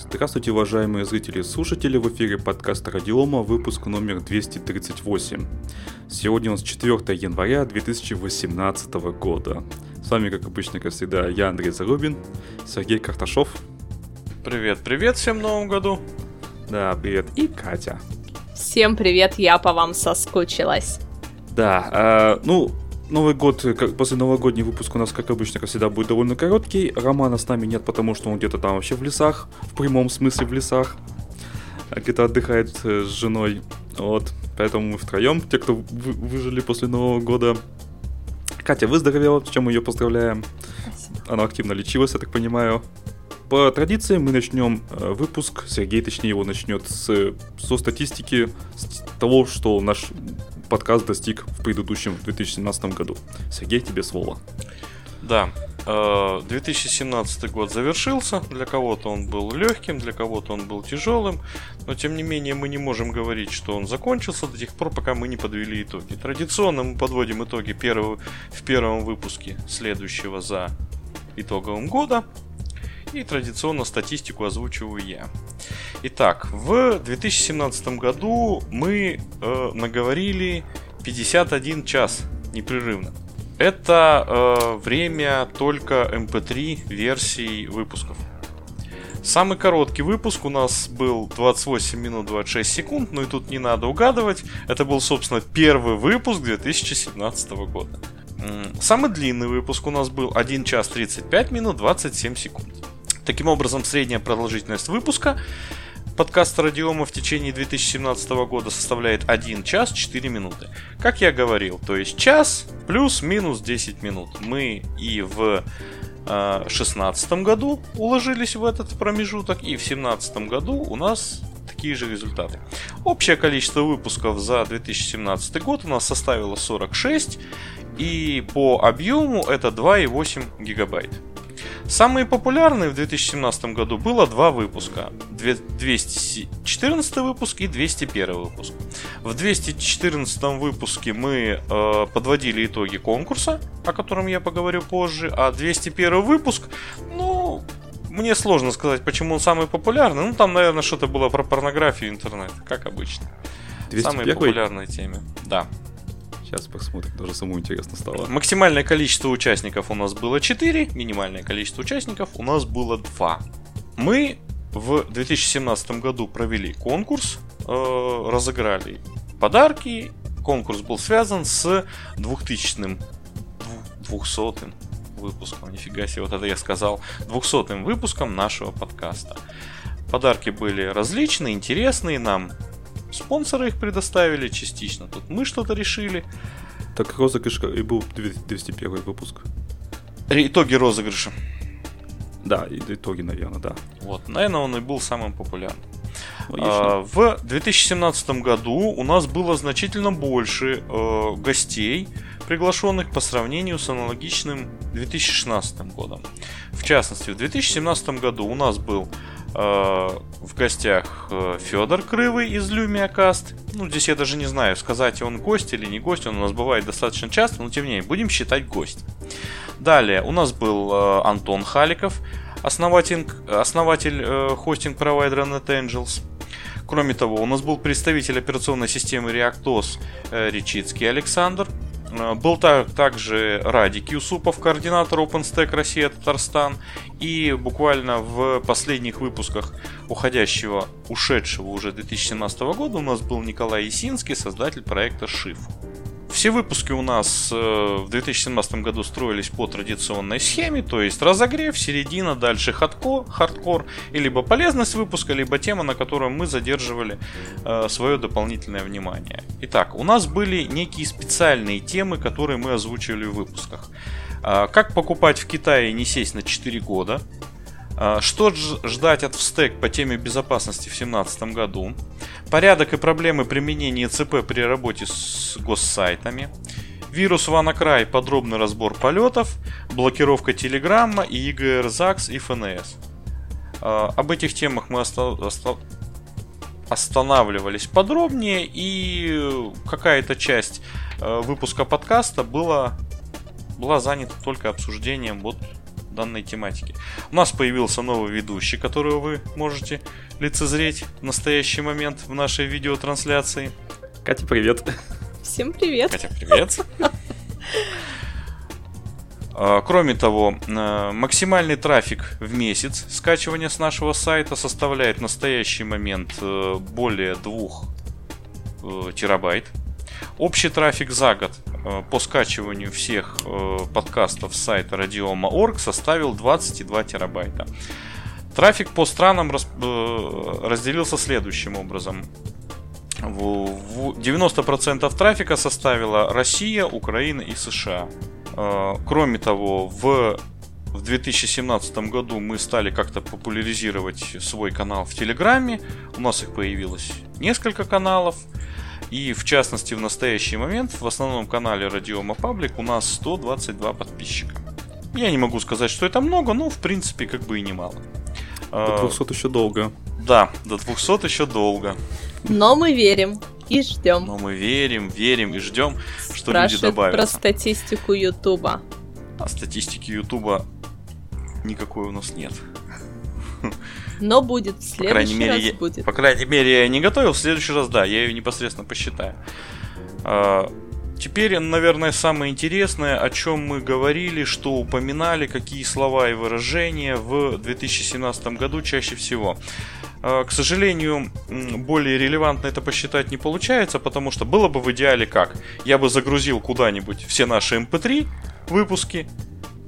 Здравствуйте, уважаемые зрители и слушатели, в эфире подкаста Радиома, выпуск номер 238. Сегодня у нас 4 января 2018 года. С вами, как обычно, как всегда, я, Андрей Зарубин, Сергей Карташов. Привет, привет всем в новом году. Да, привет. И Катя. Всем привет, я по вам соскучилась. Да, э, ну, Новый год, как, после новогодний выпуск у нас, как обычно, как всегда, будет довольно короткий. Романа с нами нет, потому что он где-то там вообще в лесах, в прямом смысле в лесах. Где-то отдыхает э, с женой. Вот, поэтому мы втроем, те, кто вы, выжили после Нового года. Катя выздоровела, с чем мы ее поздравляем. Спасибо. Она активно лечилась, я так понимаю. По традиции мы начнем э, выпуск, Сергей точнее его начнет с, со статистики, с того, что наш подкаст достиг в предыдущем 2017 году. Сергей, тебе слово. Да, 2017 э, год завершился. Для кого-то он был легким, для кого-то он был тяжелым. Но тем не менее мы не можем говорить, что он закончился до тех пор, пока мы не подвели итоги. Традиционно мы подводим итоги первого, в первом выпуске следующего за итоговым года. И традиционно статистику озвучиваю я. Итак, в 2017 году мы э, наговорили 51 час непрерывно. Это э, время только MP3 эм версий выпусков. Самый короткий выпуск у нас был 28 минут 26 секунд, ну и тут не надо угадывать. Это был, собственно, первый выпуск 2017 года. Самый длинный выпуск у нас был 1 час 35 минут 27 секунд. Таким образом, средняя продолжительность выпуска подкаста Радиома в течение 2017 года составляет 1 час 4 минуты. Как я говорил, то есть час плюс-минус 10 минут. Мы и в 2016 э, году уложились в этот промежуток, и в 2017 году у нас такие же результаты. Общее количество выпусков за 2017 год у нас составило 46, и по объему это 2,8 гигабайт. Самые популярные в 2017 году было два выпуска. 214 выпуск и 201 выпуск. В 214 выпуске мы э, подводили итоги конкурса, о котором я поговорю позже, а 201 выпуск, ну, мне сложно сказать, почему он самый популярный. Ну, там, наверное, что-то было про порнографию интернет, как обычно. 201? Самые популярные темы. Да. Сейчас посмотрим, даже самому интересно стало. Максимальное количество участников у нас было 4, минимальное количество участников у нас было 2. Мы в 2017 году провели конкурс, э, разыграли подарки. Конкурс был связан с 2000-м, 200-м выпуском, нифига себе, вот это я сказал, 200-м выпуском нашего подкаста. Подарки были различные, интересные, нам Спонсоры их предоставили частично. Тут мы что-то решили. Так розыгрыш и был 201 выпуск. Итоги розыгрыша. Да, итоги, наверное, да. Вот, наверное, он и был самым популярным. А, в 2017 году у нас было значительно больше э, гостей, приглашенных по сравнению с аналогичным 2016 годом. В частности, в 2017 году у нас был в гостях э, Федор Крывый из Cast. Ну, здесь я даже не знаю, сказать, он гость или не гость, он у нас бывает достаточно часто, но тем не менее, будем считать гость. Далее, у нас был э, Антон Халиков, основатель, основатель хостинг-провайдера NetAngels. Кроме того, у нас был представитель операционной системы ReactOS Речицкий Александр. Э, был так, также Радик Юсупов, координатор OpenStack Россия Татарстан. И буквально в последних выпусках уходящего, ушедшего уже 2017 года у нас был Николай Есинский, создатель проекта Шиф. Все выпуски у нас э, в 2017 году строились по традиционной схеме, то есть разогрев, середина, дальше хардкор, хардкор и либо полезность выпуска, либо тема, на которую мы задерживали э, свое дополнительное внимание. Итак, у нас были некие специальные темы, которые мы озвучивали в выпусках. Э, как покупать в Китае не сесть на 4 года, а, что ждать от встек по теме безопасности в 2017 году? Порядок и проблемы применения ЦП при работе с госсайтами. Вирус WannaCry, подробный разбор полетов, блокировка Телеграмма и EGR, ZAX и ФНС. А, об этих темах мы останавливались подробнее, и какая-то часть а, выпуска подкаста была, была занята только обсуждением вот данной тематики. У нас появился новый ведущий, которого вы можете лицезреть в настоящий момент в нашей видеотрансляции. Катя, привет. Всем привет. Катя, привет. А, кроме того, э, максимальный трафик в месяц скачивания с нашего сайта составляет в настоящий момент э, более 2 э, терабайт. Общий трафик за год по скачиванию всех подкастов с сайта Radioma.org составил 22 терабайта. Трафик по странам разделился следующим образом. 90% трафика составила Россия, Украина и США. Кроме того, в в 2017 году мы стали как-то популяризировать свой канал в Телеграме. У нас их появилось несколько каналов. И в частности, в настоящий момент в основном канале Радиома Паблик у нас 122 подписчика. Я не могу сказать, что это много, но в принципе как бы и немало. До 200 а, еще долго. Да, до 200 еще долго. Но мы верим. И ждем. Но мы верим, верим и ждем, что люди добавят. про статистику Ютуба. А статистики Ютуба никакой у нас нет. Но будет в следующий по крайней мере, раз я, будет. По крайней мере, я не готовил. В следующий раз, да, я ее непосредственно посчитаю. А, теперь, наверное, самое интересное, о чем мы говорили, что упоминали, какие слова и выражения в 2017 году чаще всего. А, к сожалению, более релевантно это посчитать не получается, потому что было бы в идеале как? Я бы загрузил куда-нибудь все наши MP3 эм выпуски,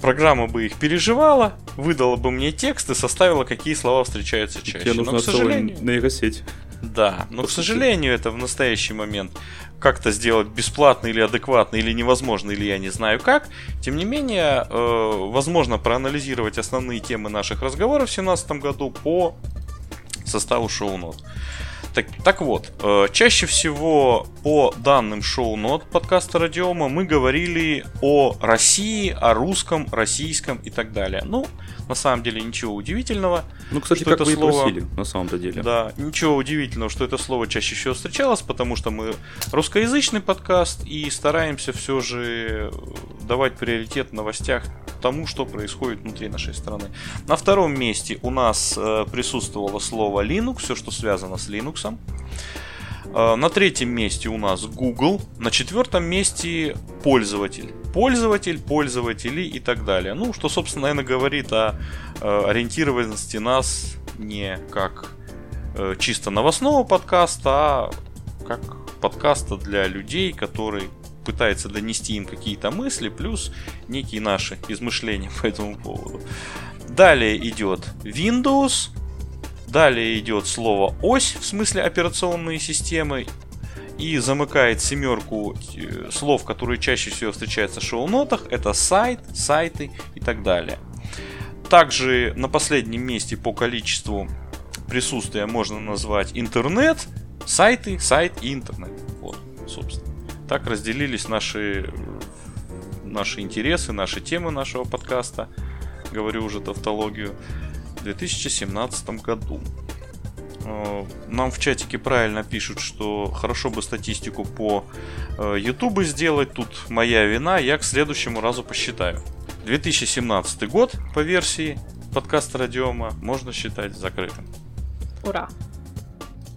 программа бы их переживала, выдала бы мне текст и составила, какие слова встречаются чаще. Тебе нужна но, к сожалению... нейросеть. Да, но, к сожалению, это в настоящий момент как-то сделать бесплатно или адекватно, или невозможно, или я не знаю как. Тем не менее, э, возможно проанализировать основные темы наших разговоров в 2017 году по составу шоу-нот. Так, так вот, э, чаще всего по данным шоу-нот подкаста Радиома мы говорили о России, о русском, российском и так далее. Ну, на самом деле ничего удивительного. Ну, кстати, что как это вы слово... и просили, на самом-то деле. Да, ничего удивительного, что это слово чаще всего встречалось, потому что мы русскоязычный подкаст и стараемся все же давать приоритет в новостях тому, что происходит внутри нашей страны. На втором месте у нас э, присутствовало слово Linux, все, что связано с Linux. Э, на третьем месте у нас Google, на четвертом месте пользователь. Пользователь, пользователи и так далее. Ну, что, собственно, наверное, говорит о э, ориентированности нас не как э, чисто новостного подкаста, а как подкаста для людей, которые пытается донести им какие-то мысли, плюс некие наши измышления по этому поводу. Далее идет Windows, далее идет слово ось, в смысле операционные системы, и замыкает семерку э, слов, которые чаще всего встречаются в шоу-нотах, это сайт, сайты и так далее. Также на последнем месте по количеству присутствия можно назвать интернет, сайты, сайт и интернет. Вот, собственно. Так разделились наши, наши интересы, наши темы нашего подкаста, говорю уже тавтологию, в 2017 году. Э, нам в чатике правильно пишут, что хорошо бы статистику по YouTube э, сделать. Тут моя вина, я к следующему разу посчитаю. 2017 год по версии подкаста Радиома можно считать закрытым. Ура!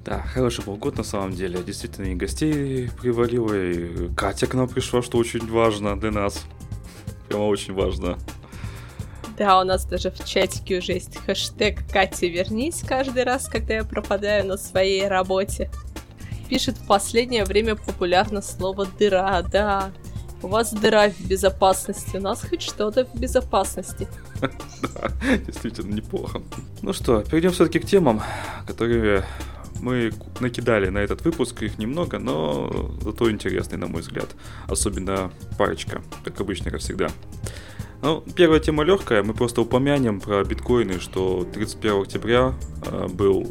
Да, хороший был год на самом деле. Действительно, и гостей привалило, и Катя к нам пришла, что очень важно для нас. Прямо очень важно. Да, у нас даже в чатике уже есть хэштег «Катя, вернись» каждый раз, когда я пропадаю на своей работе. Пишет в последнее время популярно слово «дыра», да. У вас дыра в безопасности, у нас хоть что-то в безопасности. Да, действительно неплохо. Ну что, перейдем все-таки к темам, которые мы накидали на этот выпуск, их немного, но зато интересный, на мой взгляд. Особенно парочка, как обычно, как всегда. Ну, первая тема легкая, мы просто упомянем про биткоины, что 31 октября э, был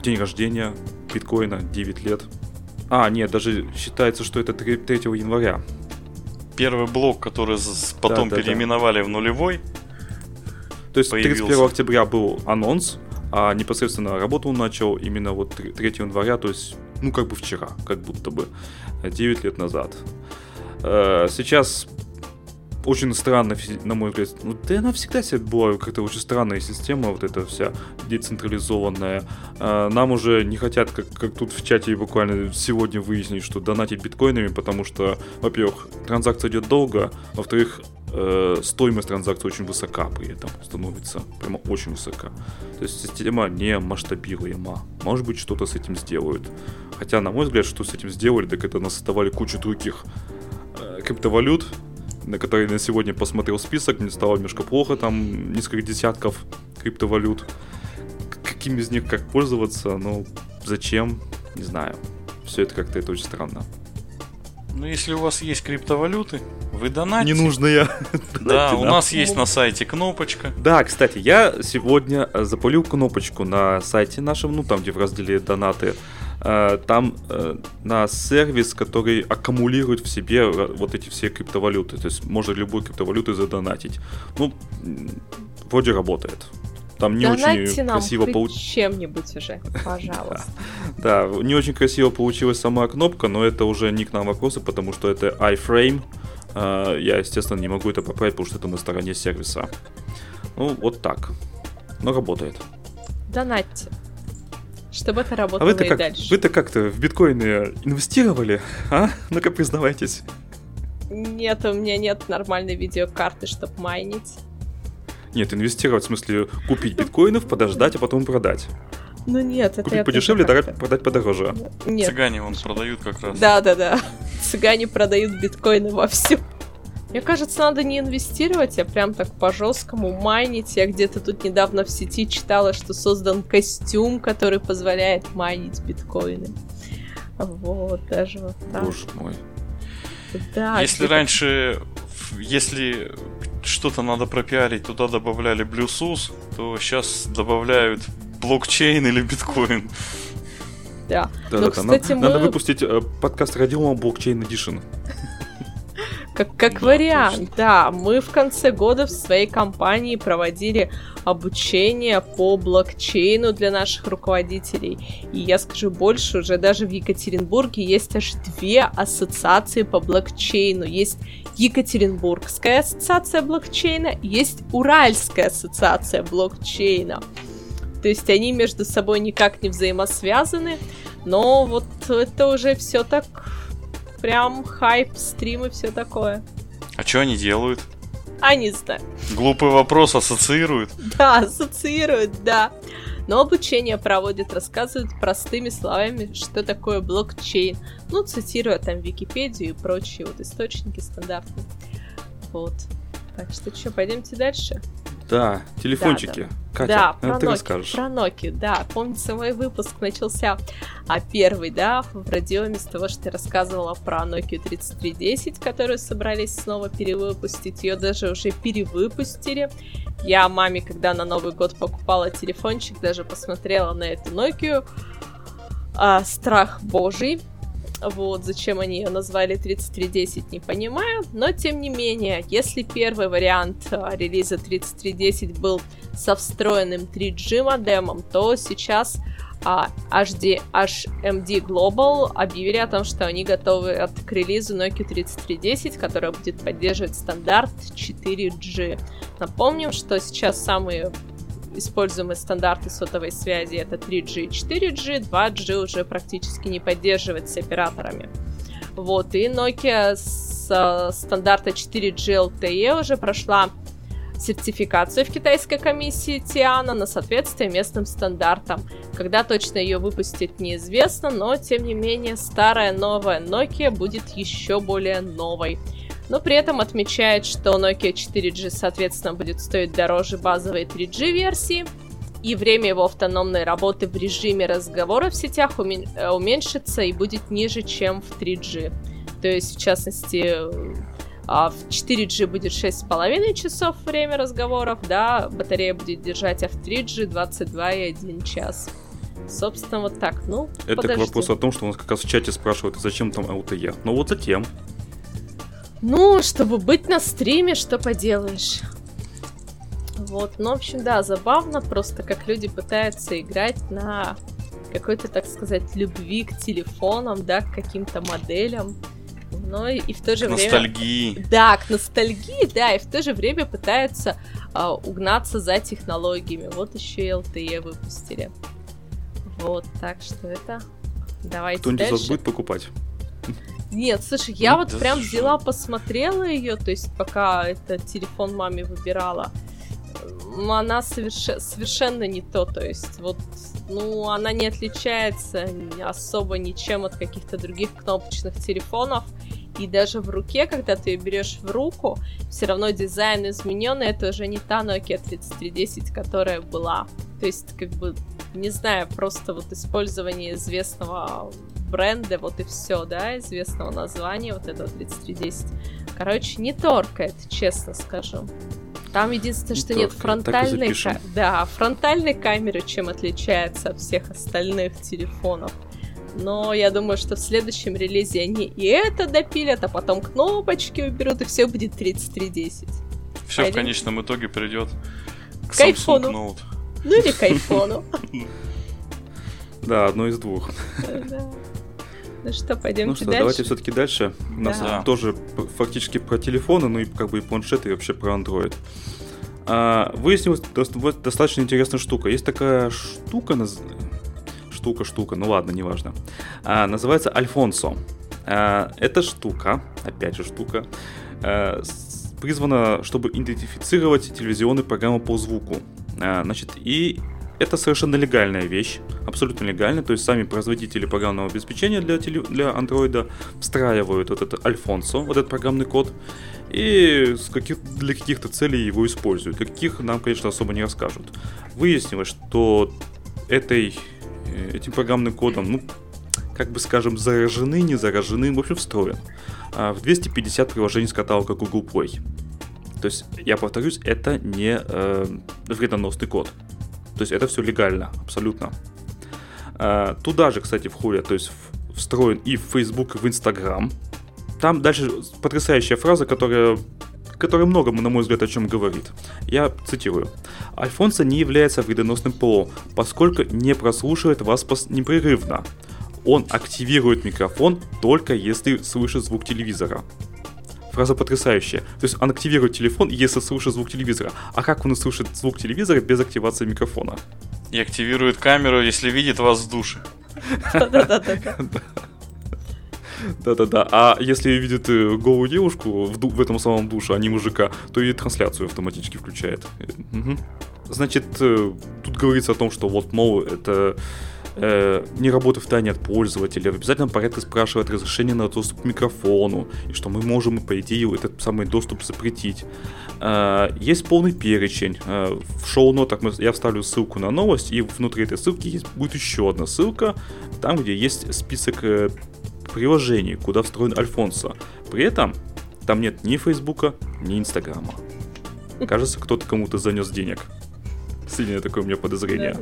день рождения биткоина, 9 лет. А, нет, даже считается, что это 3, 3 января. Первый блок, который потом да, да, переименовали да. в нулевой. То есть появился. 31 октября был анонс, а непосредственно работу он начал именно вот 3 января, то есть, ну, как бы вчера, как будто бы, 9 лет назад. Э, сейчас очень странно, на мой взгляд. Ну, да она всегда себе была как-то очень странная система, вот эта вся децентрализованная. А, нам уже не хотят, как, как тут в чате буквально сегодня выяснить, что донатить биткоинами, потому что, во-первых, транзакция идет долго, во-вторых, э, стоимость транзакции очень высока при этом становится. Прямо очень высока. То есть система не масштабируема. Может быть, что-то с этим сделают. Хотя, на мой взгляд, что с этим сделали, так это насоздавали кучу других э, криптовалют, на которые на сегодня посмотрел список, мне стало немножко плохо, там несколько десятков криптовалют. Каким из них как пользоваться, ну, зачем, не знаю. Все это как-то это очень странно. Ну, если у вас есть криптовалюты, вы донатите. Не нужно я. Да, у нас есть на сайте кнопочка. Да, кстати, я сегодня запулил кнопочку на сайте нашем, ну, там, где в разделе донаты, там э, на сервис, который аккумулирует в себе э, вот эти все криптовалюты. То есть можно любой криптовалютой задонатить. Ну, вроде работает. Там не Донатьте очень нам красиво получилось. чем-нибудь уже, пожалуйста. Да, не очень красиво получилась сама кнопка, но это уже не к нам вопросы, потому что это iFrame. Я, естественно, не могу это поправить, потому что это на стороне сервиса. Ну, вот так. Но работает. Донатьте. Чтобы это работало а вы-то и как, дальше. Вы-то как-то в биткоины инвестировали, а? Ну-ка признавайтесь. Нет, у меня нет нормальной видеокарты, чтобы майнить. Нет, инвестировать в смысле купить биткоинов, подождать, а потом продать. Ну нет, это Купить подешевле, дорог, продать подороже. Нет. Цыгане вон продают как раз. Да, да, да. Цыгане продают биткоины во всю. Мне кажется, надо не инвестировать, а прям так по-жесткому майнить. Я где-то тут недавно в сети читала, что создан костюм, который позволяет майнить биткоины. Вот, даже вот так. Боже мой. Да. Если раньше, если что-то надо пропиарить, туда добавляли Bluetooth, то сейчас добавляют блокчейн или биткоин. Да. Да, Но, да, кстати, надо, мы... надо выпустить э, подкаст Радиома Блокчейн Edition. Как, как да, вариант, точно. да. Мы в конце года в своей компании проводили обучение по блокчейну для наших руководителей. И я скажу больше, уже даже в Екатеринбурге есть аж две ассоциации по блокчейну. Есть Екатеринбургская ассоциация блокчейна, есть Уральская ассоциация блокчейна. То есть они между собой никак не взаимосвязаны, но вот это уже все так прям хайп, стримы, все такое. А что они делают? А не знаю. Глупый вопрос ассоциируют? Да, ассоциируют, да. Но обучение проводят, рассказывают простыми словами, что такое блокчейн. Ну, цитируя там Википедию и прочие вот источники стандартные. Вот. Так что что, пойдемте дальше? Да, телефончики. Да, да. Катя, да, про ты Nokia, расскажешь. Про Nokia, да. Помнится, мой выпуск начался а первый, да, в радиоме с того, что ты рассказывала про Nokia 3310, которую собрались снова перевыпустить. Ее даже уже перевыпустили. Я маме, когда на Новый год покупала телефончик, даже посмотрела на эту Nokia. А, страх божий. Вот, зачем они ее назвали 3310, не понимаю. Но, тем не менее, если первый вариант а, релиза 3310 был со встроенным 3G модемом, то сейчас а, HD, HMD Global объявили о том, что они готовы от, к релизу Nokia 3310, которая будет поддерживать стандарт 4G. Напомним, что сейчас самые используемые стандарты сотовой связи это 3G и 4G, 2G уже практически не поддерживается операторами. Вот, и Nokia с стандарта 4G LTE уже прошла сертификацию в китайской комиссии Тиана на соответствие местным стандартам. Когда точно ее выпустят, неизвестно, но тем не менее старая новая Nokia будет еще более новой но при этом отмечает, что Nokia 4G, соответственно, будет стоить дороже базовой 3G версии, и время его автономной работы в режиме разговора в сетях э, уменьшится и будет ниже, чем в 3G. То есть, в частности, а, в 4G будет 6,5 часов время разговоров, да, батарея будет держать, а в 3G 22,1 час. Собственно, вот так. Ну, Это подожди. к вопросу о том, что у нас как раз в чате спрашивают, зачем там LTE. Ну вот затем. Ну, чтобы быть на стриме, что поделаешь. Вот, ну, в общем, да, забавно просто, как люди пытаются играть на какой-то, так сказать, любви к телефонам, да, к каким-то моделям. но и, и в то же К время... ностальгии. Да, к ностальгии, да, и в то же время пытаются а, угнаться за технологиями. Вот еще и LTE выпустили. Вот, так что это... Давайте Кто-нибудь из вас дальше. будет покупать? Нет, слушай, я Ну, вот да прям что? взяла, посмотрела ее, то есть пока это телефон маме выбирала. Она соверше- совершенно не то, то есть вот, ну, она не отличается особо ничем от каких-то других кнопочных телефонов. И даже в руке, когда ты ее берешь в руку, все равно дизайн измененный. Это уже не та Nokia 3310, которая была. То есть, как бы, не знаю, просто вот использование известного бренда, вот и все, да, известного названия вот этого 3310. Короче, не торкает, честно скажу. Там единственное, что нет торкает, фронтальной, ка- да, фронтальной камеры, чем отличается от всех остальных телефонов. Но я думаю, что в следующем релизе они и это допилят, а потом кнопочки уберут, и все будет 3310. Все в Пойдем. конечном итоге придет к К айфону. Samsung Note. Ну или к айфону. Да, одно из двух. Ну что, Ну пойдемте что, давайте дальше. все-таки дальше. У нас Да. тоже фактически про телефоны, ну и как бы и планшеты, и вообще про Android. А, выяснилась достаточно интересная штука. Есть такая штука, наз- штука, штука, ну ладно, неважно. А, называется Альфонсо. А, эта штука, опять же штука, а, призвана, чтобы идентифицировать телевизионные программы по звуку. А, значит, и это совершенно легальная вещь, абсолютно легальная, то есть сами производители программного обеспечения для, теле- для Android встраивают вот этот Альфонсо, вот этот программный код, и с каких, для каких-то целей его используют. Каких нам, конечно, особо не расскажут. Выяснилось, что этой, э, этим программным кодом, ну, как бы скажем, заражены, не заражены, в общем, встроен а, в 250 приложений с каталога Google Play. То есть, я повторюсь, это не э, вредоносный код. То есть это все легально, абсолютно. А, Туда же, кстати, входят, то есть встроен и в Facebook, и в Instagram. Там дальше потрясающая фраза, которая, которая много, на мой взгляд, о чем говорит. Я цитирую. Альфонсо не является вредоносным ПО, поскольку не прослушивает вас непрерывно. Он активирует микрофон только если слышит звук телевизора. Фраза потрясающая. То есть он активирует телефон, если слышит звук телевизора. А как он услышит звук телевизора без активации микрофона? И активирует камеру, если видит вас в душе. Да-да-да. Да-да-да. А если видит э, голую девушку в, ду- в этом самом душе, а не мужика, то и трансляцию автоматически включает. Значит, э, тут говорится о том, что вот, мол, это э, не работа в тайне от пользователя, в обязательном порядке спрашивает разрешение на доступ к микрофону, и что мы можем, по идее, этот самый доступ запретить. Э, есть полный перечень. Э, в шоу-нотах я вставлю ссылку на новость, и внутри этой ссылки есть, будет еще одна ссылка, там, где есть список э, приложений, куда встроен Альфонсо. При этом там нет ни Фейсбука, ни Инстаграма. Кажется, кто-то кому-то занес денег. Сильное такое у меня подозрение.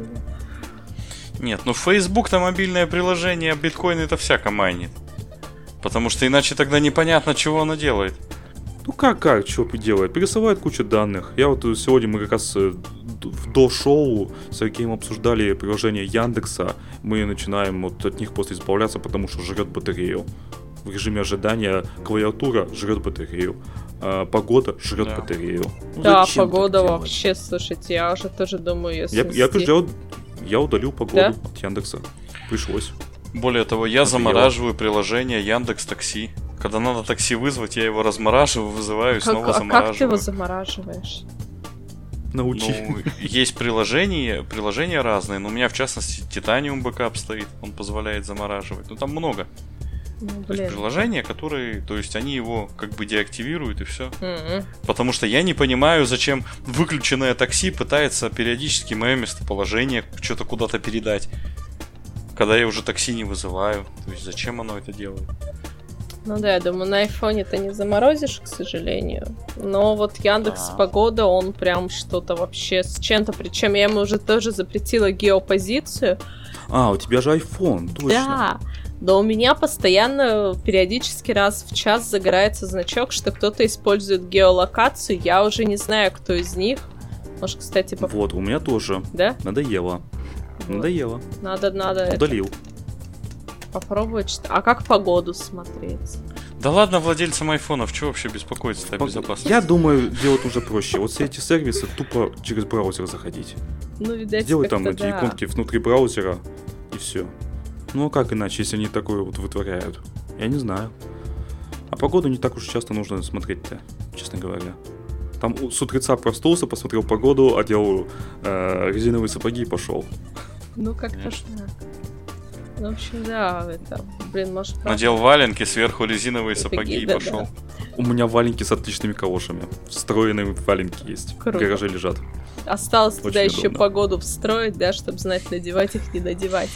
Нет, ну Facebook-то мобильное приложение, а биткоин это всяко майнит. Потому что иначе тогда непонятно, чего оно делает. Ну как, как, что делает? Пересылает кучу данных. Я вот э, сегодня мы как раз э, в- до шоу с Сергеем обсуждали приложение Яндекса. Мы начинаем вот от них после избавляться, потому что жрет батарею. В режиме ожидания клавиатура жрет батарею. а погода жрет Да. батарею. Ну, Да, погода вообще, слушайте, я уже тоже думаю, если... Я, я, я, я удалил погоду Да? от Яндекса. Пришлось. Более того, я Офигел. замораживаю приложение Яндекс Такси. Когда надо такси вызвать, я его размораживаю, вызываю и Как- снова а как ты его замораживаю. замораживаешь? Научи. Ну, есть приложения, приложения разные, но у меня в частности Titanium Backup стоит, он позволяет замораживать. Ну там много. Ну, То есть блин. приложения, которые, то есть они его как бы деактивируют и все. М-м. Потому что я не понимаю, зачем выключенное такси пытается периодически мое местоположение что-то куда-то передать. Когда я уже такси не вызываю. То есть зачем оно это делает? Ну да, я думаю, на айфоне ты не заморозишь, к сожалению. Но вот Яндекс Да. Погода, он прям что-то вообще с чем-то. Причем я ему уже тоже запретила геопозицию. А, у тебя же iPhone, точно. Да. Но у меня постоянно, периодически раз в час загорается значок, что кто-то использует геолокацию. Я уже не знаю, кто из них. Может, кстати, поп- Вот, у меня тоже. да? Надоело. Вот. Надоело. Надо, надо это Удалил. попробовать. что- А как погоду смотреть? Да ладно, владельцам айфонов, что вообще беспокоиться о По- безопасности? Я думаю, делать уже проще. Вот все эти сервисы тупо через браузер заходить. Ну, видать, Сделай там эти да. иконки внутри браузера и все. Ну а как иначе, если они такое вот вытворяют? Я не знаю. А погоду не так уж часто нужно смотреть-то, честно говоря. Там с утреца проснулся, посмотрел погоду, одел э, резиновые сапоги и пошел. Ну, как-то так. Ну, в общем, да, это, блин, может... правда- Надел валенки, сверху резиновые Сапоги, сапоги и да-да. пошел. У меня валенки с отличными калошами. Встроенные валенки есть. Круто. В гараже лежат. Осталось туда Очень еще удобно. погоду встроить, да, чтобы знать, надевать их, не надевать.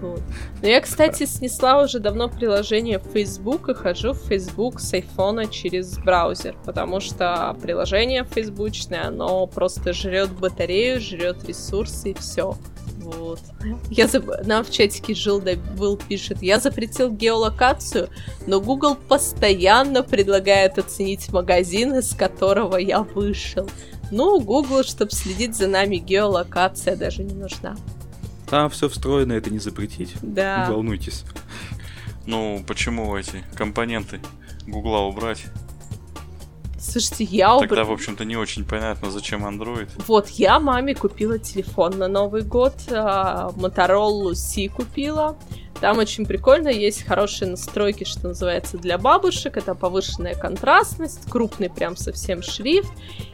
Вот. Но я, кстати, снесла уже давно приложение в Facebook и хожу в Facebook с айфона через браузер, потому что приложение фейсбучное, оно просто жрет батарею, жрет ресурсы и все. Вот. Я заб- Нам в чатике жил, был, пишет, я запретил геолокацию, но Google постоянно предлагает оценить магазин, из которого я вышел. Ну, Google, чтобы следить за нами, геолокация даже не нужна. Там все встроено, это не запретить. Да. Не волнуйтесь. Ну, почему эти компоненты Гугла убрать? Слушайте, я убр- Тогда, в общем-то, не очень понятно, зачем Android. Вот, я маме купила телефон на Новый год, а, Motorola C купила. Там очень прикольно, есть хорошие настройки, что называется, для бабушек. Это повышенная контрастность, крупный прям совсем шрифт.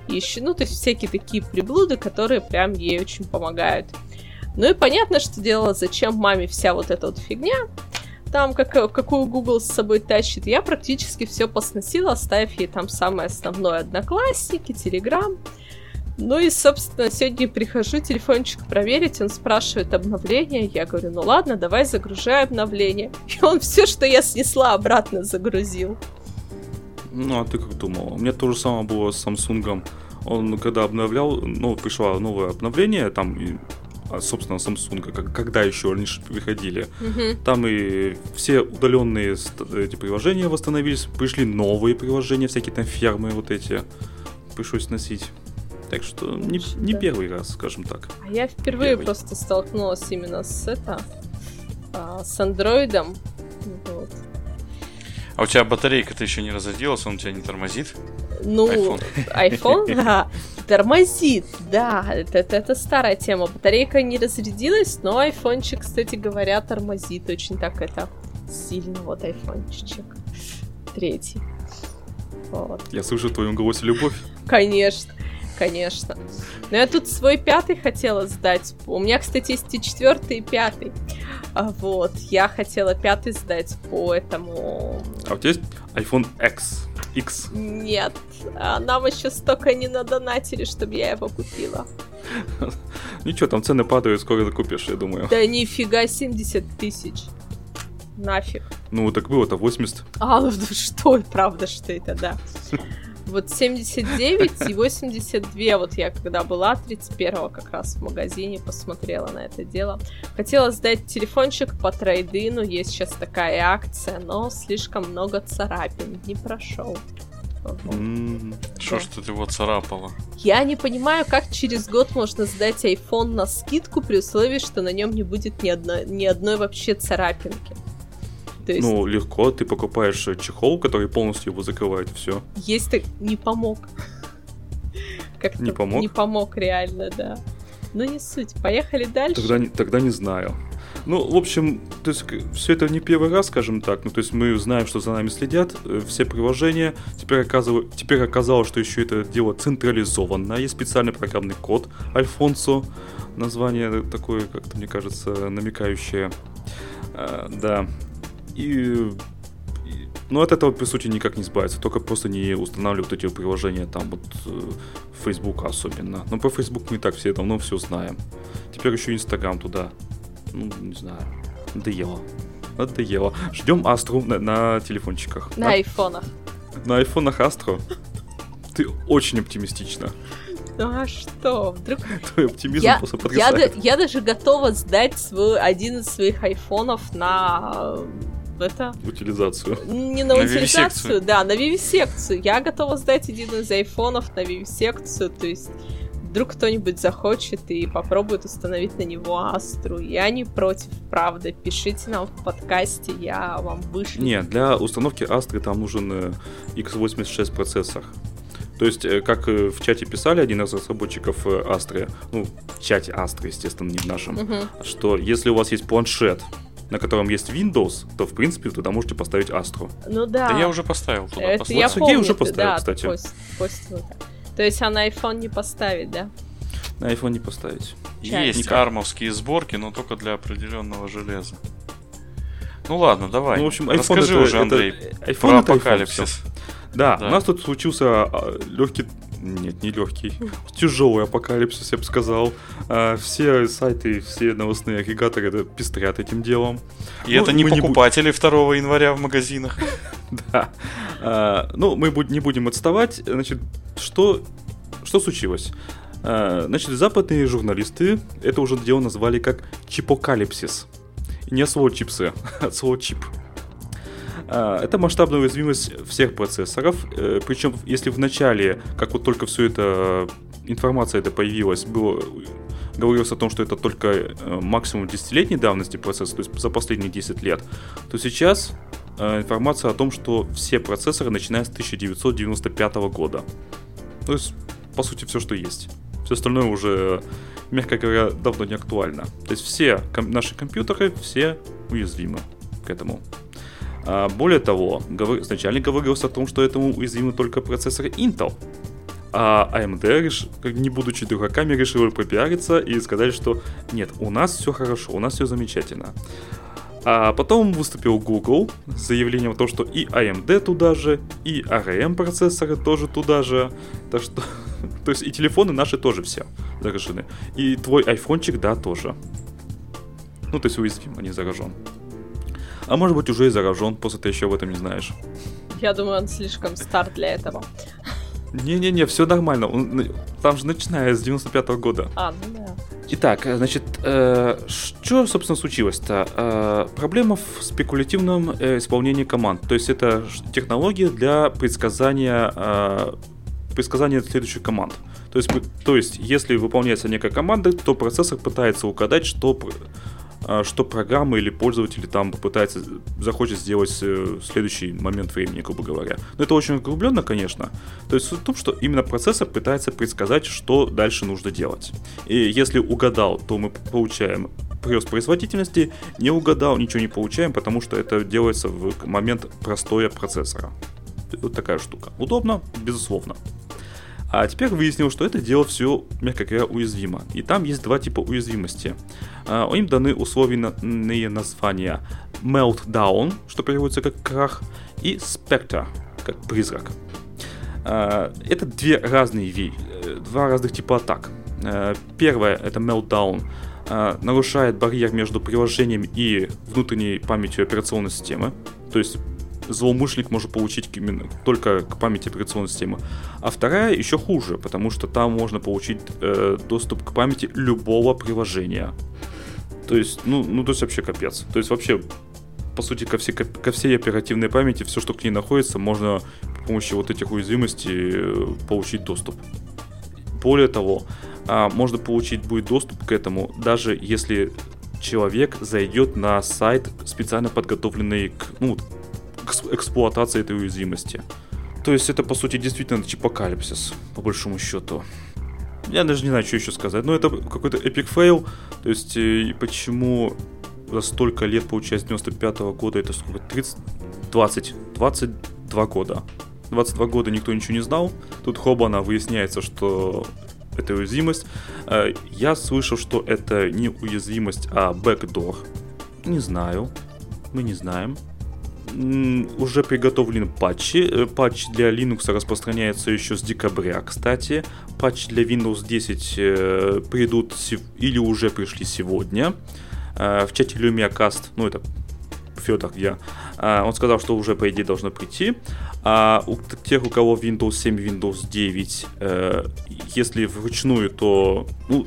И еще, ну, то есть всякие такие приблуды, которые прям ей очень помогают. Ну и понятно, что делала, зачем маме вся вот эта вот фигня. Там как, какую Google с собой тащит. Я практически все посносила, оставив ей там самое основное Одноклассники, Телеграм. Ну и, собственно, сегодня прихожу телефончик проверить, он спрашивает обновление, я говорю, ну ладно, давай загружай обновление. И он все, что я снесла, обратно загрузил. Ну, а ты как думал? У меня то же самое было с Samsung. Он когда обновлял, ну, пришло новое обновление, там, и, а, собственно, Samsung, как- когда еще они ж приходили, Мгм. там и все удаленные эти приложения восстановились, пришли новые приложения, всякие там фермы вот эти, пришлось носить. Так что не, не да. первый раз, скажем так. А я впервые Первый. просто столкнулась именно с это, а, с андроидом. Вот. А у тебя батарейка-то еще не разрядилась, он у тебя не тормозит? Ну, iPhone. iPhone, да, тормозит, да, это, это, это старая тема. Батарейка не разрядилась, но айфончик, кстати говоря, тормозит очень так это сильно. Вот айфончик. Третий. Вот. Я слышу в твоем голосе любовь. Конечно, конечно. Но я тут свой пятый хотела сдать. У меня, кстати, есть и четвертый, и пятый. А вот, я хотела пятый сдать по этому... А у тебя есть iPhone X? X. Нет, а нам еще столько не надонатили, чтобы я его купила. Ничего, там цены падают, скоро закупишь, я думаю. Да нифига, 70 тысяч. Нафиг. Ну, так было-то 80. А, ну что, правда, что это, да. Вот 79 и 82, вот я когда была 31 как раз в магазине, посмотрела на это дело. Хотела сдать телефончик по трейдину, есть сейчас такая акция, но слишком много царапин, не прошел. М, Что ж ты его царапала? Я не понимаю, как через год можно сдать iPhone на скидку при условии, что на нем не будет ни одной, ни одной вообще царапинки. То есть Ну, легко, ты покупаешь э, чехол, который полностью его закрывает, все. есть так не помог. Как Не помог? Не помог реально, да. Ну не суть. Поехали дальше. Тогда, не- тогда не знаю. Ну, в общем, то есть все это не первый раз, скажем так. Ну, то есть мы знаем, что за нами следят, э, все приложения. Теперь, оказыв- теперь оказалось, что еще это дело централизованно. Есть специальный программный код Альфонсо. Название такое, как-то, мне кажется, намекающее. А, да. И, и- ну, от этого, по сути, никак не избавиться. Только просто не устанавливать эти приложения там вот э, Facebook особенно. Но про Facebook мы и так все давно все знаем. Теперь еще Инстаграм туда. Ну, не знаю. Надоело. Надоело. Ждем Астру на, на телефончиках. На айфонах. на айфонах Астро. Ты очень оптимистична. Ну а что? Вдруг... Твой оптимизм Я, просто я, потрясает. да- я даже готова сдать свой, один из своих айфонов на... э, Это... Утилизацию. Не на, На утилизацию, да, на вивисекцию. Я готова сдать один из айфонов на вивисекцию, то есть вдруг кто-нибудь захочет и попробует установить на него Астру. Я не против, правда. Пишите нам в подкасте, я вам вышлю. Нет, для установки Астры там нужен э, x86 процессор. То есть, э, как э, в чате писали один из разработчиков Астры, ну, в чате Астры, естественно, не в нашем, угу. что если у вас есть планшет, на котором есть Windows, то в принципе туда можете поставить Astra. Ну да. Да я уже поставил туда. Это поставил. я Сергей помню, уже поставил, да, кстати. Пост, То есть а на iPhone не поставить, да? На iPhone не поставить. Есть Никак. армовские сборки, но только для определенного железа. Ну ладно, давай. Ну, в общем, iPhone Расскажи это, уже, Андрей, это, iPhone про это апокалипсис. IPhone, да, да, у нас тут случился а, легкий нет, не легкий. Тяжелый апокалипсис, я бы сказал. А, все сайты, все новостные агрегаторы это пестрят этим делом. И ну, это не покупатели не... 2 января в магазинах. Да. А, ну, мы не будем отставать. Значит, что, что случилось? А, значит, западные журналисты это уже дело назвали как чипокалипсис. не от слова чипсы, от слова чип. А, это масштабная уязвимость всех процессоров. Э, Причем, если в начале, как вот только все это информация это появилась, было говорилось о том, что это только э, максимум десятилетней давности процесса, то есть за последние 10 лет, то сейчас э, информация о том, что все процессоры начиная с 1995 года. То есть, по сути, все, что есть. Все остальное уже, мягко говоря, давно не актуально. То есть все ком- наши компьютеры, все уязвимы к этому. А, более того, изначально говорилось о том, что этому уязвимы только процессоры Intel. А AMD, не будучи дураками, решили пропиариться и сказать, что нет, у нас все хорошо, у нас все замечательно. А потом выступил Google с заявлением о том, что и AMD туда же, и ARM процессоры тоже туда же. Так что, то есть и телефоны наши тоже все заражены. И твой айфончик, да, тоже. Ну, то есть уязвим, а не заражен. А может быть уже и заражен, после ты еще об этом не знаешь. Я думаю, он слишком стар для этого. Не-не-не, все нормально. Он, там же начиная с 95-го года. А, ну да. Итак, значит, э, что, собственно, случилось-то? Э, проблема в спекулятивном э, исполнении команд. То есть это технология для предсказания, э, предсказания следующих команд. То есть, то есть, если выполняется некая команда, то процессор пытается угадать, что что программа или пользователь там попытается, захочет сделать э, следующий момент времени, грубо говоря. Но это очень углубленно, конечно. То есть суть в том, что именно процессор пытается предсказать, что дальше нужно делать. И если угадал, то мы получаем прирост производительности, не угадал, ничего не получаем, потому что это делается в момент простоя процессора. Вот такая штука. Удобно, безусловно. А теперь выяснил, что это дело все, мягко говоря, уязвимо. И там есть два типа уязвимости. А, им даны условные названия Meltdown, что переводится как крах, и Spectre, как призрак. А, это две разные два разных типа атак. А, первое, это Meltdown, нарушает барьер между приложением и внутренней памятью операционной системы. То есть злоумышленник может получить именно только к памяти операционной системы. А вторая еще хуже, потому что там можно получить э, доступ к памяти любого приложения. То есть, ну, ну, то есть вообще капец. То есть вообще, по сути, ко, всей, ко всей оперативной памяти, все, что к ней находится, можно с помощью вот этих уязвимостей э, получить доступ. Более того, а, можно получить будет доступ к этому, даже если человек зайдет на сайт, специально подготовленный к, ну, эксплуатации этой уязвимости. То есть это, по сути, действительно чипокалипсис, по большому счету. Я даже не знаю, что еще сказать. Но это какой-то epic fail. То есть, и почему за столько лет, получается, 95 -го года, это сколько? 30, 20, 22 года. 22 года никто ничего не знал. Тут хобана выясняется, что это уязвимость. Э, я слышал, что это не уязвимость, а бэкдор. Не знаю. Мы не знаем уже приготовлены патчи. Э, патч для Linux распространяется еще с декабря, кстати. Патчи для Windows 10 э, придут или уже пришли сегодня. Э, в чате LumiaCast, ну это Федор, я, он сказал, что уже по идее должно прийти. А у тех, у кого Windows 7, Windows 9, если вручную, то ну,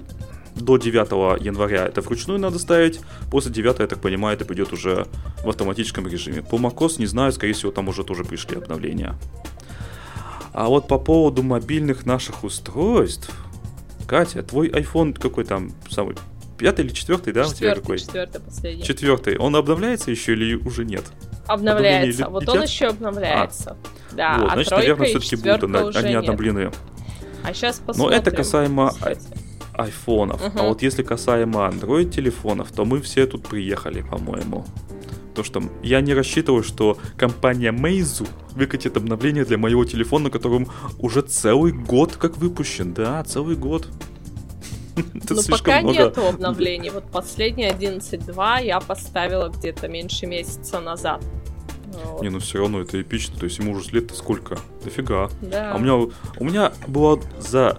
до 9 января это вручную надо ставить, после 9, я так понимаю, это пойдет уже в автоматическом режиме. По macOS не знаю, скорее всего, там уже тоже пришли обновления. А вот по поводу мобильных наших устройств, Катя, твой iPhone какой там самый пятый или четвертый, да, четвертый, какой? Четвертый, последний. Четвертый. Он обновляется еще или уже нет? Обновляется. Вот летят? он еще обновляется. Да, вот, а значит, наверное, все-таки будут они нет. обновлены. А сейчас Но посмотрим. это касаемо кстати. Айфонов. Мгм. А вот если касаемо Android телефонов, то мы все тут приехали, по-моему. То что я не рассчитываю, что компания Meizu выкатит обновление для моего телефона, которым уже целый год как выпущен. Да, целый год. Ну, пока много. нету обновлений. Вот последний 11.2 я поставила где-то меньше месяца назад. Вот. Не, ну все равно это эпично. То есть ему уже лет сколько? Дофига. Да. А у меня, у меня было за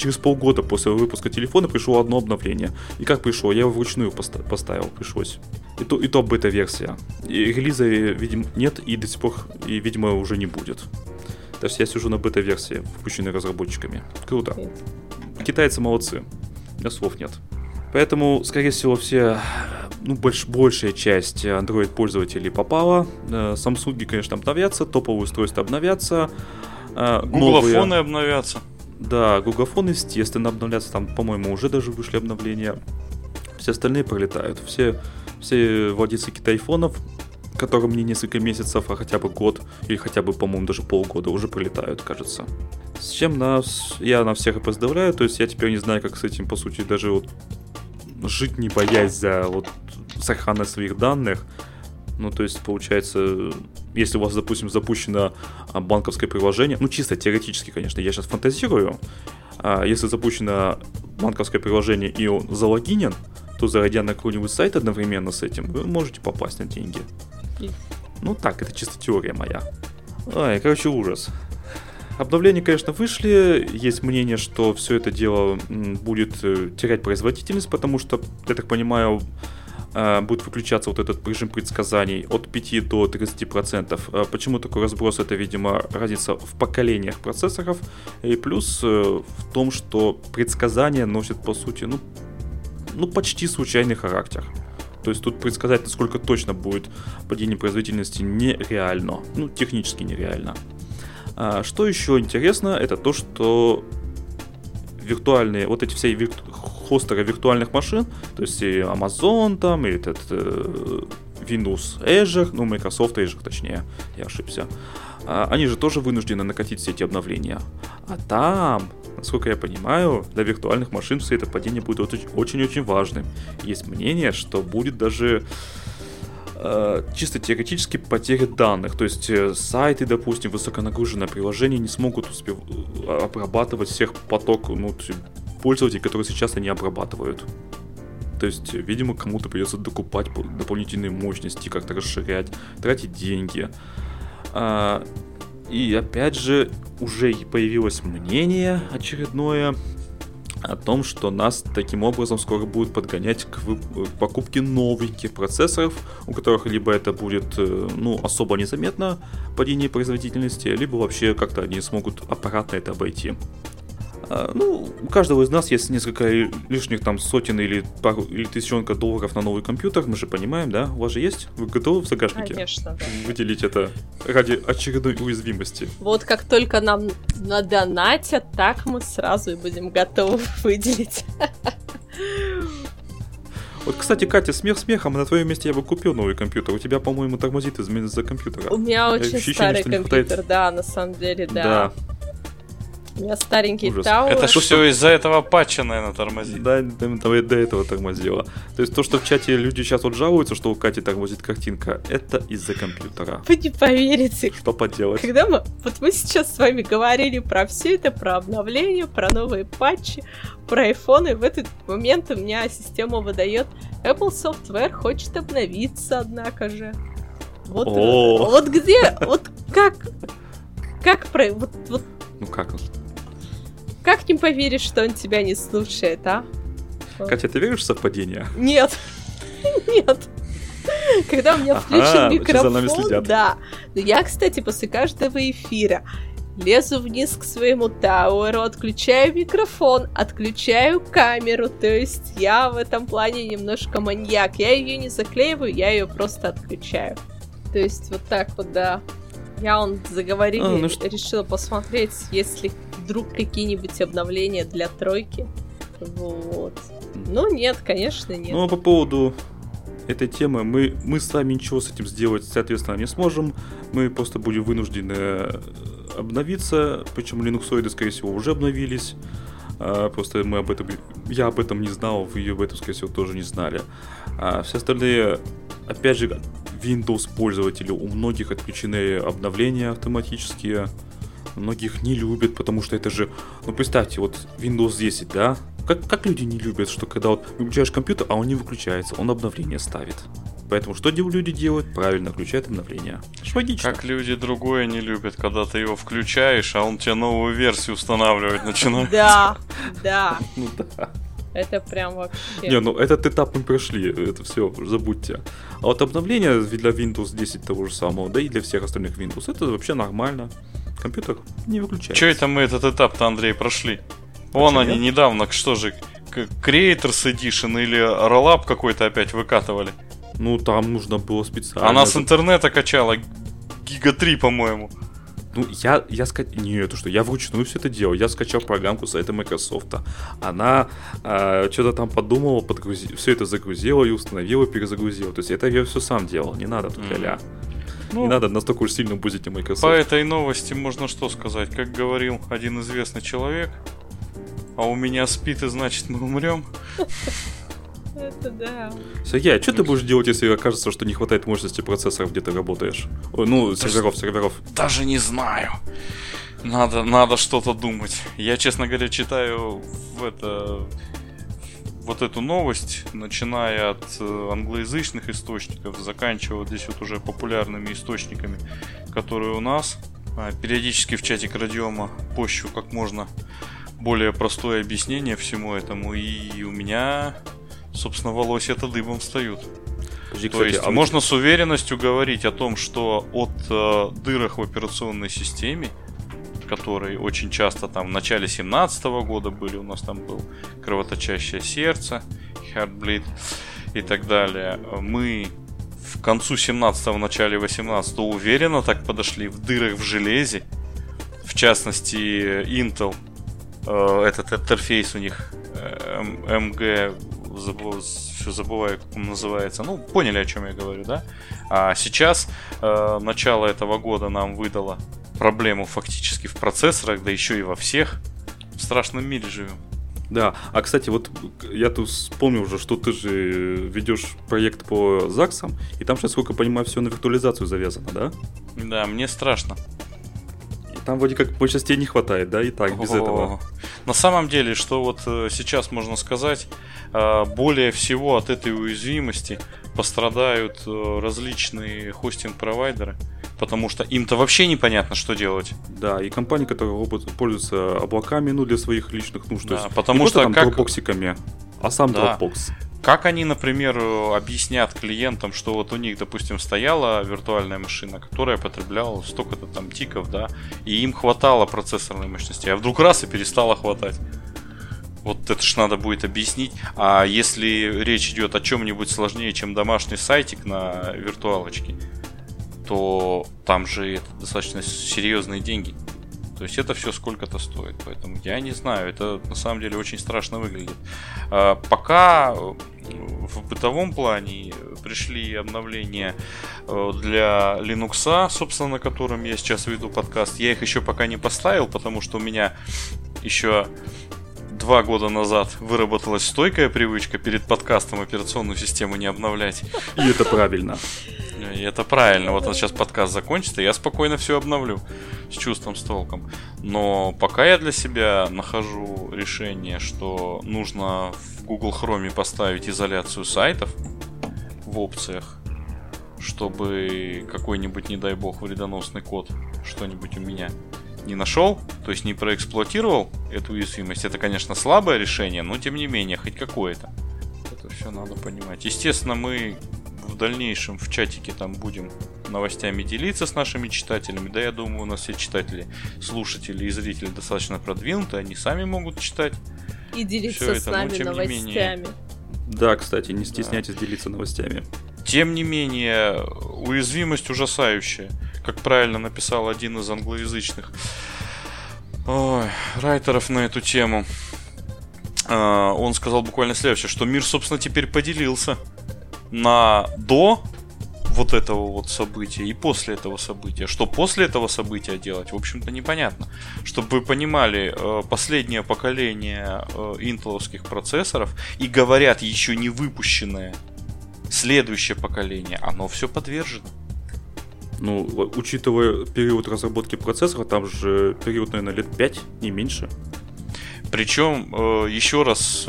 через полгода после выпуска телефона пришло одно обновление. И как пришло? Я его вручную поста- поставил, пришлось. И то, и то бета-версия. И релиза, э, видимо, нет, и до сих пор, и, видимо, уже не будет. То есть я сижу на бета-версии, выпущенной разработчиками. Круто. Китайцы молодцы. У меня слов нет. Поэтому, скорее всего, все, ну, больш, большая часть Android-пользователей попала. Э, Samsung, конечно, обновятся, топовые устройства обновятся. э, новые- Гуглофоны обновятся. Да, Гугафон, естественно, обновляться. Там, по-моему, уже даже вышли обновления. Все остальные пролетают. Все, все владельцы китайфонов, которым не несколько месяцев, а хотя бы год, или хотя бы, по-моему, даже полгода, уже пролетают, кажется. С чем нас, я на всех и поздравляю. То есть я теперь не знаю, как с этим, по сути, даже вот жить не боясь за вот сохранность своих данных. Ну, то есть, получается, если у вас, допустим, запущено а, банковское приложение, ну, чисто теоретически, конечно, я сейчас фантазирую, а, если запущено банковское приложение и он залогинен, то зайдя на какой-нибудь сайт одновременно с этим, вы можете попасть на деньги. Ну так, это чисто теория моя. Ай, короче, ужас. Обновления, конечно, вышли. Есть мнение, что все это дело будет э, терять производительность, потому что, я так понимаю, будет выключаться вот этот режим предсказаний от 5 до 30%. Э, Почему такой разброс? Это, видимо, разница в поколениях процессоров. И плюс э, в том, что предсказания носят, по сути, ну, ну почти случайный характер. То есть тут предсказать, насколько точно будет падение производительности, нереально. Ну, технически нереально. А, что еще интересно, это то, что виртуальные, вот эти все вирту- хостеры виртуальных машин, то есть и Amazon там, и этот э, Windows Azure, ну, Microsoft Azure, точнее, я ошибся, а, они же тоже вынуждены накатить все эти обновления. А там, насколько я понимаю, для виртуальных машин все это падение будет очень- очень-очень важным. Есть мнение, что будет даже э, чисто теоретически потеря данных. То есть э, сайты, допустим, высоконагруженное приложение не смогут успев... э, обрабатывать всех поток ну, пользователей, которые сейчас они обрабатывают. То есть, видимо, кому-то придется докупать по- дополнительные мощности, как-то расширять, тратить деньги. А, и опять же, уже появилось мнение очередное о том, что нас таким образом скоро будут подгонять к, вы- к покупке новеньких процессоров, у которых либо это будет э, ну, особо незаметно падение производительности, либо вообще как-то они смогут аппаратно это обойти. А, Ну, у каждого из нас есть несколько ли- лишних там сотен или пару или тысячонка долларов на новый компьютер, мы же понимаем, да? У вас же есть? Вы готовы в загашнике Конечно, да. выделить это ради очередной уязвимости? Вот как только нам надонатят, так мы сразу и будем готовы выделить. Вот, кстати, Катя, смех смехом, на твоем месте я бы купил новый компьютер. У тебя, по-моему, тормозит из-за компьютера. У меня очень ощущение, старый компьютер, хватает- да, на самом деле, да. Да. У меня старенький Ужас. Tower. Это что- все из-за этого патча, наверное, тормозит. Да, до, до- до этого тормозило. То есть то, что в чате люди сейчас вот жалуются, что у Кати тормозит картинка, это из-за компьютера. Вы не поверите, Что поделать? когда мы... Вот мы сейчас с вами говорили про все это, про обновления, про новые патчи, про айфоны. В этот момент у меня система выдает Apple Software хочет обновиться, однако же. Вот, О. вот где, вот как, как про, вот, вот Ну как? Как не поверишь, что он тебя не слушает, а? Катя, ты веришь в совпадение? Нет, нет. Когда у меня включен микрофон, да. Но я, кстати, после каждого эфира лезу вниз к своему тауэру, отключаю микрофон, отключаю камеру. То есть я в этом плане немножко маньяк. Я ее не заклеиваю, я ее просто отключаю. То есть вот так вот, да. Я он заговорили, А, ну что- решила посмотреть, есть ли вдруг какие-нибудь обновления для тройки. Вот. Ну нет, конечно, нет. Ну, а по поводу этой темы мы, мы сами ничего с этим сделать, соответственно, не сможем. Мы просто будем вынуждены э, обновиться, причем линуксоиды, скорее всего, уже обновились. А, просто мы об этом, я об этом не знал, вы об этом, скорее всего, тоже не знали. А все остальные, опять же, Windows пользователи, у многих отключены обновления автоматические, многих не любят, потому что это же, ну представьте, вот Windows 10, да, как, как люди не любят, что когда вот выключаешь компьютер, а он не выключается, он обновление ставит. Поэтому что люди делают? Правильно, включают обновления. Логично. Как люди другое не любят, когда ты его включаешь, а он тебе новую версию устанавливать начинает. Да, да. Ну да. Это прям вообще... Не, ну этот этап мы прошли, это все, забудьте. А вот обновление для Windows 10 того же самого, да и для всех остальных Windows, это вообще нормально. Компьютер не выключается. Че это мы этот этап-то, Андрей, прошли? Вон они недавно, что же, Creators Edition или Rollup какой-то опять выкатывали. Ну, там нужно было специально. Она с интернета качала Гига 3, по-моему. Ну, я, я сказать, не, это что, я вручную все это делал. Я скачал программку с сайта Microsoft. Она э, что-то там подумала, подгрузи... все это загрузила и установила, перезагрузила. То есть это я все сам делал, не надо тут mm-hmm. Ну, не надо настолько уж сильно бузить Microsoft. По этой новости можно что сказать? Как говорил один известный человек, а у меня спит, и значит мы умрем. Это да. Сергей, а что ты будешь делать, если окажется, что не хватает мощности процессоров, где ты работаешь? Ой, ну, серверов, серверов. Даже не знаю. Надо, надо что-то думать. Я, честно говоря, читаю в это вот эту новость, начиная от э, англоязычных источников, заканчивая здесь вот уже популярными источниками, которые у нас. А, периодически в чатик радиома пощу как можно более простое объяснение всему этому, и у меня, собственно, волосы это дыбом встают. Подожди, То кстати, есть а можно с уверенностью говорить о том, что от э, дырах в операционной системе, которые очень часто там в начале 17 года были, у нас там был кровоточащее сердце, Heartbleed и так далее, мы в концу 17-го, начале 18 уверенно так подошли в дырах в железе, в частности Intel Э, этот интерфейс у них э, МГ, забыл, все забываю, как он называется. Ну, поняли, о чем я говорю, да? А сейчас э, начало этого года нам выдало проблему фактически в процессорах, да еще и во всех. В страшном мире живем. Да, а кстати, вот я тут вспомнил уже, что ты же ведешь проект по ЗАГСам, и там сейчас, сколько понимаю, все на виртуализацию завязано, да? Да, мне страшно. Там вроде как мощностей не хватает, да, и так, без О-о-о. этого. На самом деле, что вот э, сейчас можно сказать, э, более всего от этой уязвимости пострадают э, различные хостинг-провайдеры, потому что им-то вообще непонятно, что делать. Да, и компании, которые пользуются облаками, ну, для своих личных нужд. Да, потому что там как... дропбоксиками, а сам да. Dropbox. Как они, например, объяснят клиентам, что вот у них, допустим, стояла виртуальная машина, которая потребляла столько-то там тиков, да, и им хватало процессорной мощности, а вдруг раз и перестало хватать. Вот это ж надо будет объяснить. А если речь идет о чем-нибудь сложнее, чем домашний сайтик на виртуалочке, то там же это достаточно серьезные деньги. То есть это все сколько-то стоит. Поэтому я не знаю, это на самом деле очень страшно выглядит. А, пока э, в бытовом плане пришли обновления э, для Linux, собственно, на котором я сейчас веду подкаст. Я их еще пока не поставил, потому что у меня еще два года назад выработалась стойкая привычка перед подкастом операционную систему не обновлять. И это правильно. И это правильно. Вот сейчас подкаст закончится, я спокойно все обновлю с чувством, с толком. Но пока я для себя нахожу решение, что нужно в Google Chrome поставить изоляцию сайтов в опциях, чтобы какой-нибудь, не дай бог, вредоносный код что-нибудь у меня не нашел, то есть не проэксплуатировал эту уязвимость. Это, конечно, слабое решение, но тем не менее, хоть какое-то. Это все надо понимать. Естественно, мы дальнейшем в чатике там будем новостями делиться с нашими читателями. Да, я думаю, у нас все читатели, слушатели и зрители достаточно продвинуты, они сами могут читать. И делиться с это, нами новостями. Менее... Да, кстати, не стесняйтесь да. делиться новостями. Тем не менее, уязвимость ужасающая. Как правильно написал один из англоязычных ой, райтеров на эту тему. э, он сказал буквально следующее, что мир, собственно, теперь поделился на до вот этого вот события и после этого события. Что после этого события делать, в общем-то, непонятно. Чтобы вы понимали, э, последнее поколение э, интеловских процессоров и говорят еще не выпущенное следующее поколение, оно все подвержено. Ну, учитывая период разработки процессора, там же период, наверное, лет 5, не меньше. Причем, э, еще раз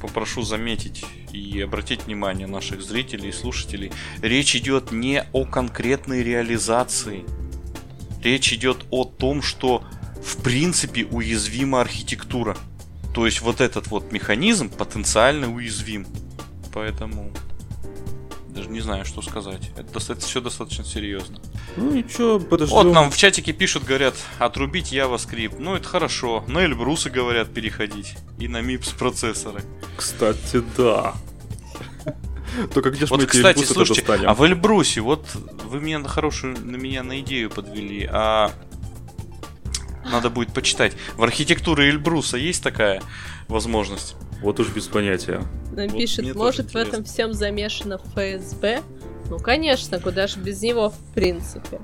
попрошу заметить и обратить внимание наших зрителей и слушателей, речь идет не о конкретной реализации. Речь идет о том, что в принципе уязвима архитектура. То есть вот этот вот механизм потенциально уязвим. Поэтому даже не знаю, что сказать. Это, это все достаточно серьезно. Ну ничего, подождем. Вот нам в чатике пишут, говорят, отрубить JavaScript. Ну это хорошо. На Эльбрусы говорят переходить. И на MIPS процессоры. Кстати, да. Только где же вот, мы кстати, слушайте, а в Эльбрусе, вот вы меня на хорошую, на меня на идею подвели, а надо будет почитать. В архитектуре Эльбруса есть такая возможность? Вот уж без понятия. Нам вот пишет, может в этом всем замешано ФСБ? Ну, конечно, куда же без него в принципе.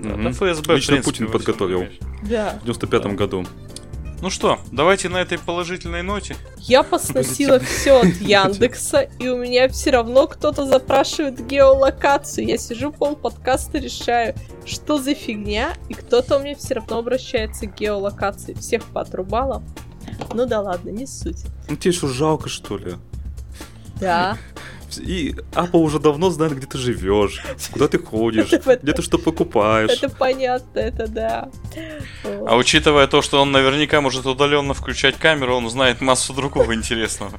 Угу. Это ФСБ, Лично принципе, Путин подготовил. Да. В 95 да. году. Ну что, давайте на этой положительной ноте. Я посносила все от Яндекса, и у меня все равно кто-то запрашивает геолокацию. Я сижу пол подкаста, решаю, что за фигня, и кто-то у меня все равно обращается к геолокации. Всех поотрубала. Ну да ладно, не суть. Ну тебе что, жалко, что ли? Да. И Апа уже давно знает, где ты живешь, куда ты ходишь, где ты что покупаешь. Это понятно, это да. А учитывая то, что он наверняка может удаленно включать камеру, он знает массу другого интересного.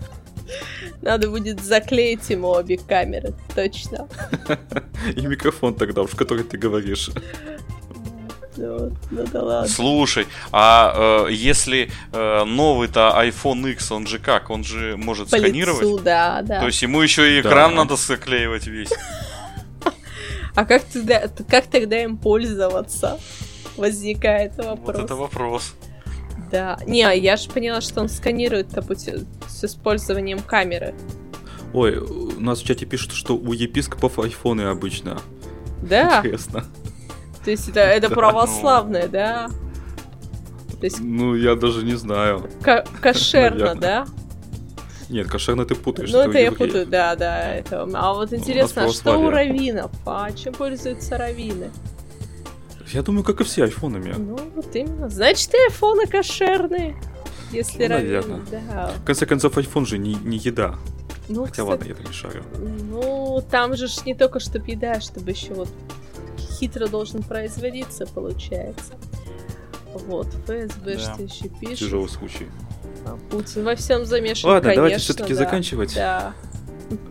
Надо будет заклеить ему обе камеры, точно. И микрофон тогда, в который ты говоришь. Ну, ну да ладно. Слушай, а э, если э, новый-то iPhone X, он же как? Он же может По сканировать? Лицу, да, да. То есть ему еще и экран да. надо заклеивать весь. А как тогда, как тогда им пользоваться? Возникает вопрос. Вот это вопрос. Да. Не, я же поняла, что он сканирует допустим, с использованием камеры. Ой, у нас в чате пишут, что у епископов айфоны обычно. Да. Интересно. То есть это, это православное, да? То есть... Ну, я даже не знаю. К- кошерно, да? Нет, кошерно ты путаешь. Ну, это я путаю, да, да. Это... А вот интересно, а что у раввинов? А чем пользуются раввины? Я думаю, как и все айфонами. Ну, вот именно. Значит, и айфоны кошерные. Если ну, раввины, да. В конце концов, айфон же не, не еда. Ну, Хотя кстати, ладно, я это не шарю. Ну, там же ж не только чтобы еда, чтобы еще вот хитро должен производиться, получается. Вот, ФСБ да. что еще пишет. Тяжелый случай. А Путин во всем замешан, Ладно, конечно, давайте все-таки да. заканчивать. Да.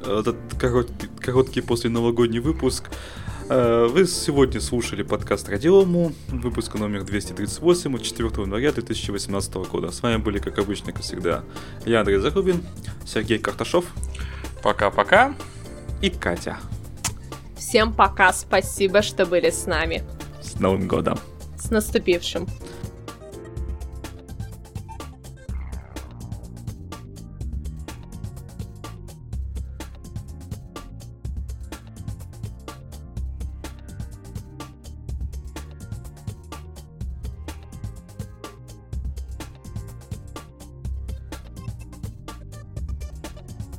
Этот короткий, короткий после новогодний выпуск. Э, вы сегодня слушали подкаст Радиому, выпуск номер 238 от 4 января 2018 года. С вами были, как обычно, как всегда, я Андрей Зарубин, Сергей Карташов. Пока-пока. И Катя. Всем пока, спасибо, что были с нами. С Новым годом. С наступившим.